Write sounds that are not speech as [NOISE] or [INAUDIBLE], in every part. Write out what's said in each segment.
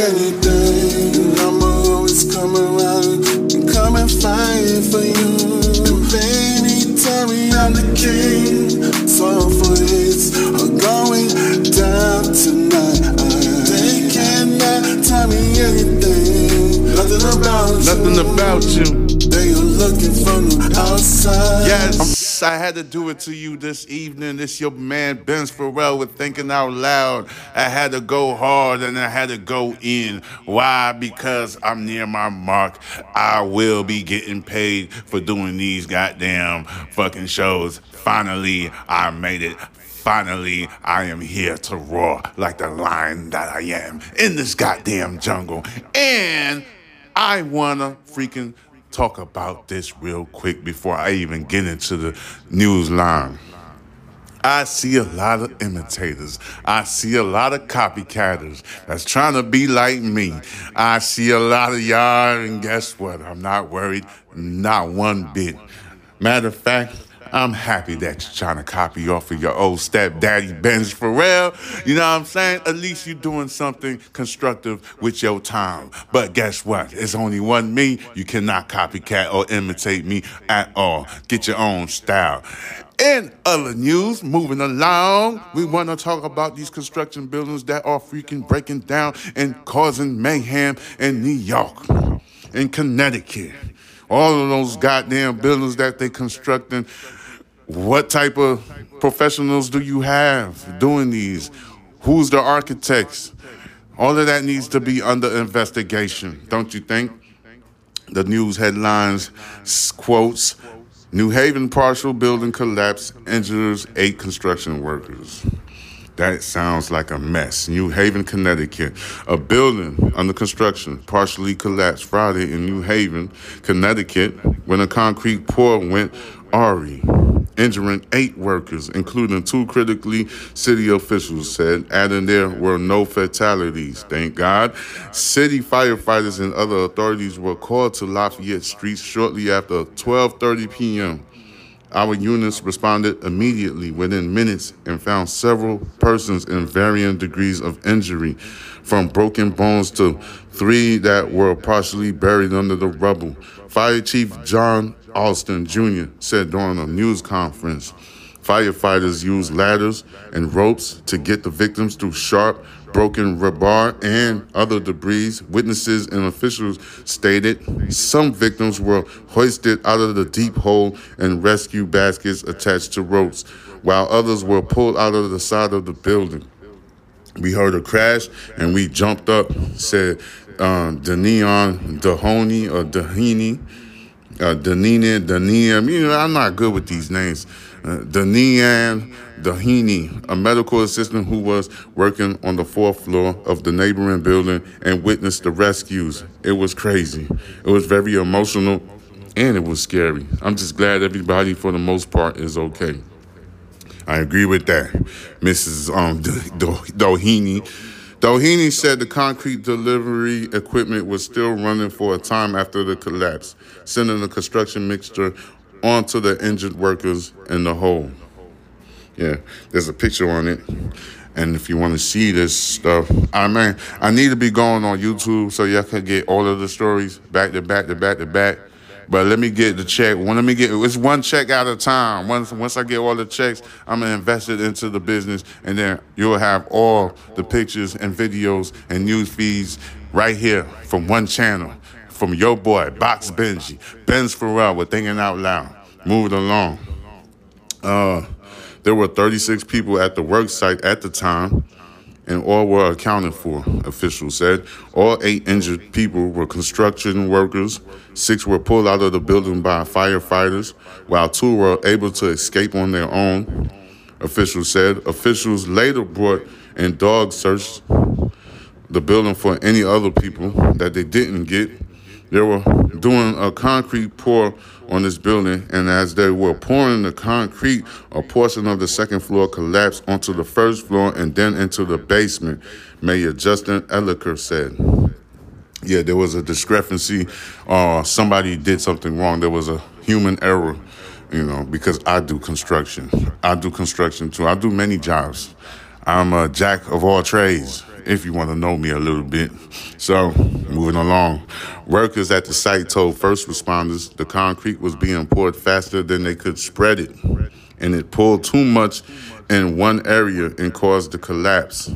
anything. And I'ma always come around and come and fight for you. And baby, tell me I'm the king. Soulful hits are going down tonight. They cannot tell me anything. Nothing about you. Nothing about you. They are looking from the outside. Yes, I had to do it to you this evening. It's your man Benz Pharrell with Thinking Out Loud. I had to go hard and I had to go in. Why? Because I'm near my mark. I will be getting paid for doing these goddamn fucking shows. Finally, I made it. Finally, I am here to roar like the lion that I am in this goddamn jungle. And I wanna freaking talk about this real quick before I even get into the news line. I see a lot of imitators. I see a lot of copycatters that's trying to be like me. I see a lot of y'all, and guess what? I'm not worried, not one bit. Matter of fact, I'm happy that you're trying to copy off of your old stepdaddy Benz Pharrell. You know what I'm saying? At least you're doing something constructive with your time. But guess what? It's only one me. You cannot copycat or imitate me at all. Get your own style. In other news, moving along, we want to talk about these construction buildings that are freaking breaking down and causing mayhem in New York, in Connecticut. All of those goddamn buildings that they constructing. What type of professionals do you have doing these? Who's the architects? All of that needs to be under investigation, don't you think? The news headlines quotes New Haven partial building collapse injures eight construction workers. That sounds like a mess. New Haven, Connecticut. A building under construction partially collapsed Friday in New Haven, Connecticut, when a concrete pour went awry, injuring eight workers, including two critically, city officials said, adding there were no fatalities. Thank God. City firefighters and other authorities were called to Lafayette Street shortly after 12:30 p.m. Our units responded immediately within minutes and found several persons in varying degrees of injury, from broken bones to three that were partially buried under the rubble. Fire Chief John Alston Jr. said during a news conference. Firefighters used ladders and ropes to get the victims through sharp, broken rebar and other debris. Witnesses and officials stated some victims were hoisted out of the deep hole in rescue baskets attached to ropes, while others were pulled out of the side of the building. We heard a crash and we jumped up, said um, Danion Dahoney or Dahini, uh, Danina, Dania. You know, I'm not good with these names. Uh, Danian Dahini, a medical assistant who was working on the fourth floor of the neighboring building and witnessed the rescues. It was crazy. It was very emotional and it was scary. I'm just glad everybody, for the most part, is okay. I agree with that, Mrs. Um, Do- Do- Doheny. Said the concrete delivery equipment was still running for a time after the collapse, sending the construction mixture onto the injured workers in the hole. Yeah, there's a picture on it. And if you want to see this stuff, I mean, I need to be going on YouTube so y'all can get all of the stories back to back to back to back. But let me get the check. When let me get it's one check at a time. Once once I get all the checks, I'm gonna invest it into the business, and then you'll have all the pictures and videos and news feeds right here from one channel, from your boy Box Benji, Benz Pharrell with Thinking Out Loud. Move it along. Uh, there were 36 people at the work site at the time, and all were accounted for, officials said. All eight injured people were construction workers. Six were pulled out of the building by firefighters, while two were able to escape on their own, officials said. Officials later brought in dog searched the building for any other people that they didn't get. They were doing a concrete pour on this building, and as they were pouring the concrete, a portion of the second floor collapsed onto the first floor and then into the basement, Mayor Justin Elicker said. Yeah, there was a discrepancy. Uh, somebody did something wrong. There was a human error, you know, because I do construction. I do construction too. I do many jobs. I'm a jack of all trades. If you want to know me a little bit. So, moving along. Workers at the site told first responders the concrete was being poured faster than they could spread it, and it pulled too much in one area and caused the collapse.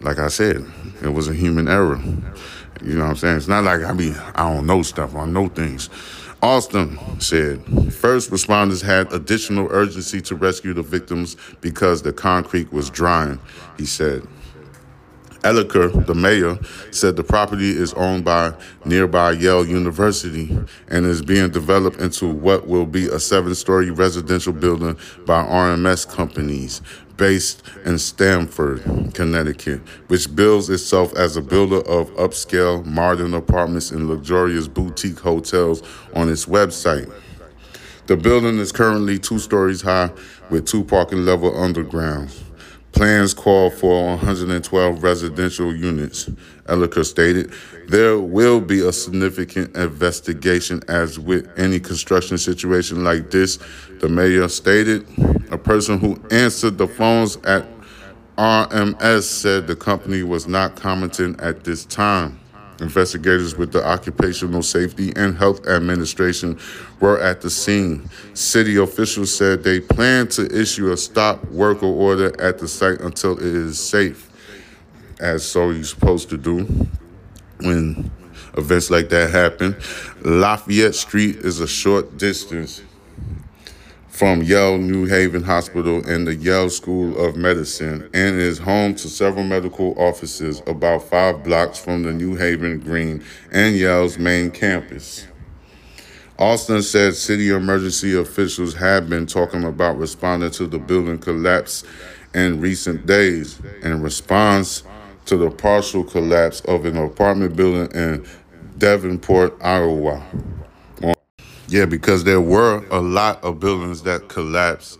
Like I said, it was a human error. You know what I'm saying? It's not like I mean I don't know stuff. I know things. Austin said first responders had additional urgency to rescue the victims because the concrete was drying. He said. Elicker, the mayor, said the property is owned by nearby Yale University and is being developed into what will be a seven story residential building by RMS companies based in Stamford, Connecticut, which bills itself as a builder of upscale modern apartments and luxurious boutique hotels on its website. The building is currently two stories high with two parking level undergrounds. Plans call for 112 residential units. Elicker stated, there will be a significant investigation as with any construction situation like this. The mayor stated, a person who answered the phones at RMS said the company was not commenting at this time. Investigators with the Occupational Safety and Health Administration were at the scene. City officials said they plan to issue a stop work order at the site until it is safe, as so you're supposed to do when events like that happen. Lafayette Street is a short distance from Yale New Haven Hospital and the Yale School of Medicine and is home to several medical offices about five blocks from the New Haven Green and Yale's main campus. Austin said city emergency officials have been talking about responding to the building collapse in recent days in response to the partial collapse of an apartment building in Davenport, Iowa. Yeah, because there were a lot of buildings that collapsed.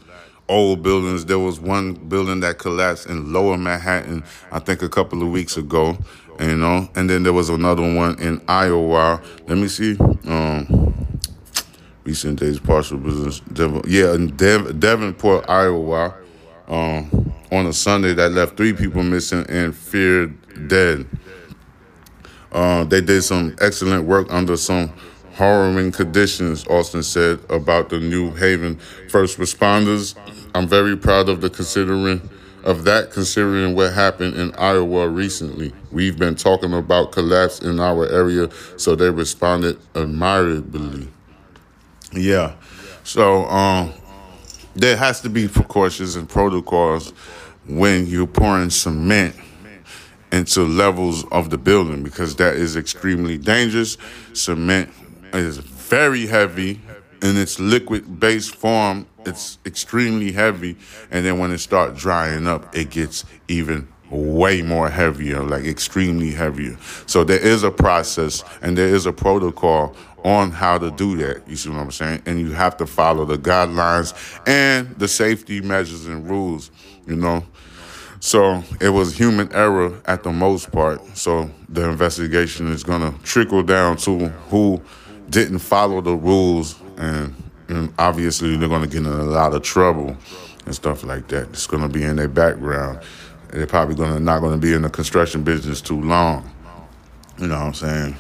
Old buildings. There was one building that collapsed in Lower Manhattan, I think, a couple of weeks ago. You know, and then there was another one in Iowa. Let me see. Um, recent days partial business. Yeah, in Dev, Davenport, Iowa. Um, on a Sunday that left three people missing and feared dead. Uh, they did some excellent work under some harrowing conditions, Austin said about the New Haven first responders. I'm very proud of the considering of that considering what happened in Iowa recently. We've been talking about collapse in our area, so they responded admirably. Yeah. So um there has to be precautions and protocols when you're pouring cement into levels of the building because that is extremely dangerous. Cement is very heavy in its liquid based form. It's extremely heavy, and then when it starts drying up, it gets even way more heavier, like extremely heavier. So there is a process and there is a protocol on how to do that. You see what I'm saying? And you have to follow the guidelines and the safety measures and rules, you know. So it was human error at the most part. So the investigation is going to trickle down to who didn't follow the rules, and, and obviously they're going to get in a lot of trouble and stuff like that. It's going to be in their background. They're probably going to not going to be in the construction business too long. You know what I'm saying?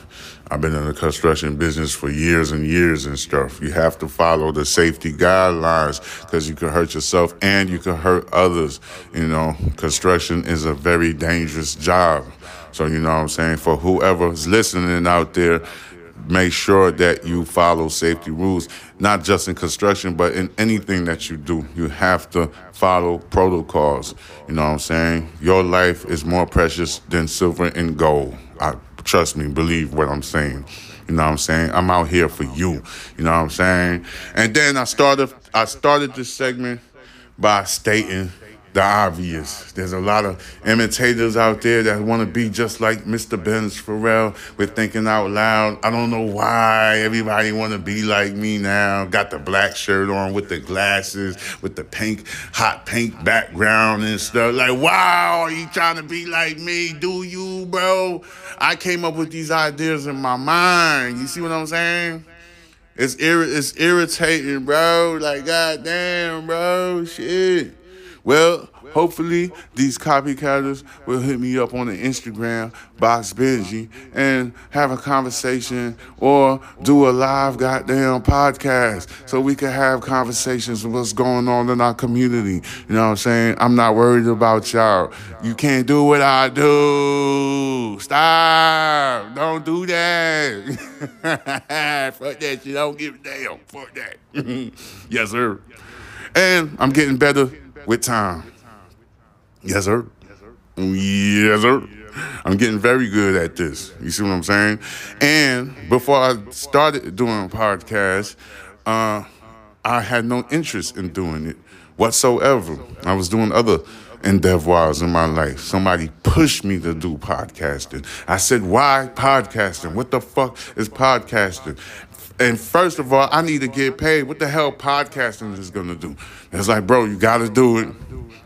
I've been in the construction business for years and years and stuff. You have to follow the safety guidelines because you can hurt yourself and you can hurt others. You know, construction is a very dangerous job. So, you know what I'm saying? For whoever's listening out there, make sure that you follow safety rules, not just in construction, but in anything that you do. You have to follow protocols. You know what I'm saying? Your life is more precious than silver and gold. I, trust me, believe what I'm saying. You know what I'm saying? I'm out here for you. You know what I'm saying? And then I started I started this segment by stating the obvious. There's a lot of imitators out there that want to be just like Mr. Benz Pharrell with thinking out loud. I don't know why everybody want to be like me now. Got the black shirt on with the glasses, with the pink, hot pink background and stuff. Like, wow, are you trying to be like me? Do you, bro? I came up with these ideas in my mind. You see what I'm saying? It's, ir- it's irritating, bro. Like, goddamn, bro. Shit. Well, hopefully these copycatters will hit me up on the Instagram, Box Benji, and have a conversation or do a live goddamn podcast so we can have conversations of what's going on in our community. You know what I'm saying? I'm not worried about y'all. You can't do what I do. Stop. Don't do that. [LAUGHS] Fuck that. I don't give a damn. Fuck that. [LAUGHS] yes, sir. And I'm getting better with time. Yes, sir. Yes, sir. I'm getting very good at this. You see what I'm saying? And before I started doing podcasts, uh, I had no interest in doing it whatsoever. I was doing other endeavors in my life. Somebody pushed me to do podcasting. I said, why podcasting? What the fuck is podcasting? And first of all, I need to get paid. What the hell podcasting is gonna do? It's like, bro, you gotta do it.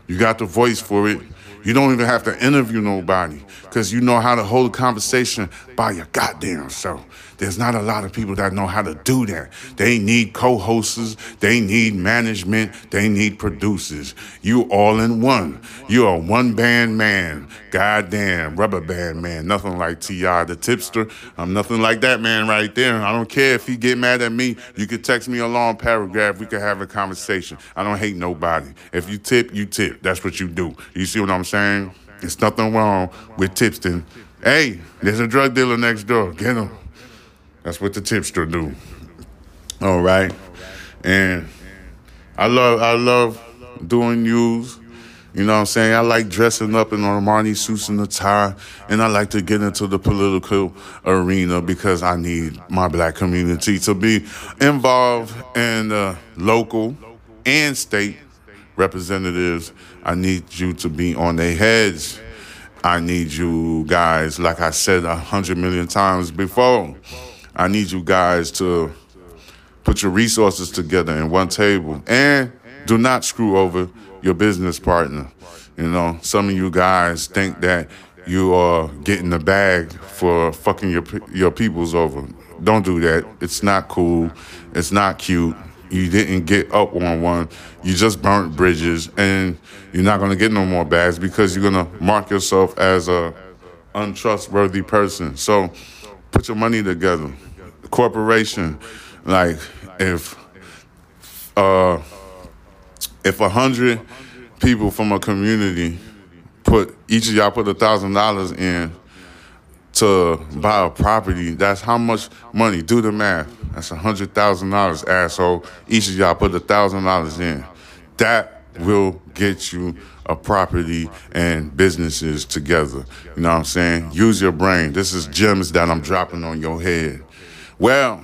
You got the voice for it. You don't even have to interview nobody because you know how to hold a conversation by your goddamn self. There's not a lot of people that know how to do that. They need co-hosts, they need management, they need producers. You all in one. You're one-band man. Goddamn, rubber band man. Nothing like T.I. the tipster. I'm nothing like that man right there. I don't care if he get mad at me. You could text me a long paragraph. We could have a conversation. I don't hate nobody. If you tip, you tip. That's what you do. You see what I'm saying? There's nothing wrong with tipsting. Hey, there's a drug dealer next door. Get him. That's what the tipster do. All right. And I love I love doing news. You know what I'm saying? I like dressing up in Armani suits and a tie, and I like to get into the political arena because I need my black community to be involved in the local and state representatives. I need you to be on their heads. I need you guys, like I said a hundred million times before, I need you guys to put your resources together in one table and do not screw over your business partner. You know, some of you guys think that you are getting the bag for fucking your your peoples over. Don't do that. It's not cool. It's not cute. You didn't get up on one. You just burnt bridges, and you're not gonna get no more bags because you're gonna mark yourself as a untrustworthy person. So, put your money together. Corporation, like if uh, if a hundred people from a community put each of y'all put a thousand dollars in to buy a property, that's how much money. Do the math. That's a hundred thousand dollars, asshole. Each of y'all put a thousand dollars in. That will get you a property and businesses together. You know what I'm saying? Use your brain. This is gems that I'm dropping on your head. Well,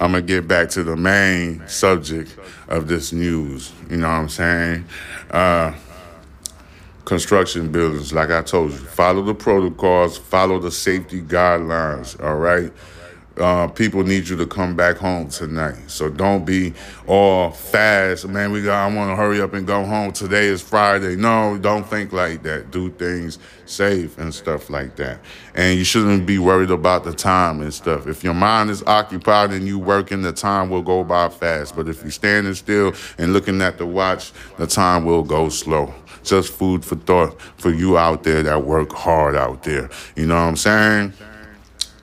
I'm gonna get back to the main subject of this news. You know what I'm saying? Uh, construction buildings, like I told you, follow the protocols, follow the safety guidelines. All right. Uh, people need you to come back home tonight. So don't be all fast. Man, we got I want to hurry up and go home. Today is Friday. No, don't think like that. Do things safe and stuff like that. And you shouldn't be worried about the time and stuff. If your mind is occupied and you working, the time will go by fast. But if you're standing still and looking at the watch, the time will go slow. Just food for thought for you out there that work hard out there. You know what I'm saying?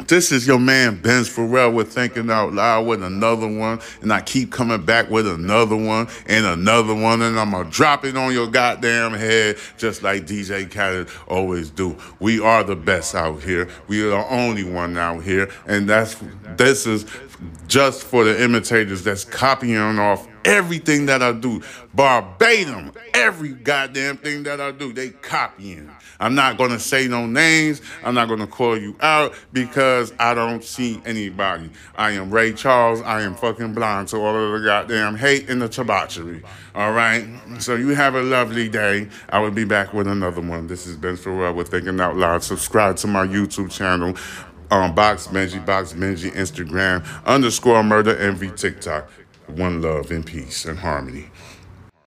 This is your man Benz Pharrell with Thinking Out Loud with another one, and I keep coming back with another one and another one, and I'm gonna drop it on your goddamn head just like DJ Khaled always do. We are the best out here. We are the only one out here, and that's this is just for the imitators that's copying off everything that I do, verbatim, every goddamn thing that I do, they copying. I'm not gonna say no names. I'm not gonna call you out because I don't see anybody. I am Ray Charles. I am fucking blind to all of the goddamn hate and the debauchery. All right. So you have a lovely day. I will be back with another one. This is Ben Pharrell with Thinking Out Loud. Subscribe to my YouTube channel. Um, Box Benji, Box Benji, Instagram, underscore Murder Envy, TikTok. One love and peace and harmony.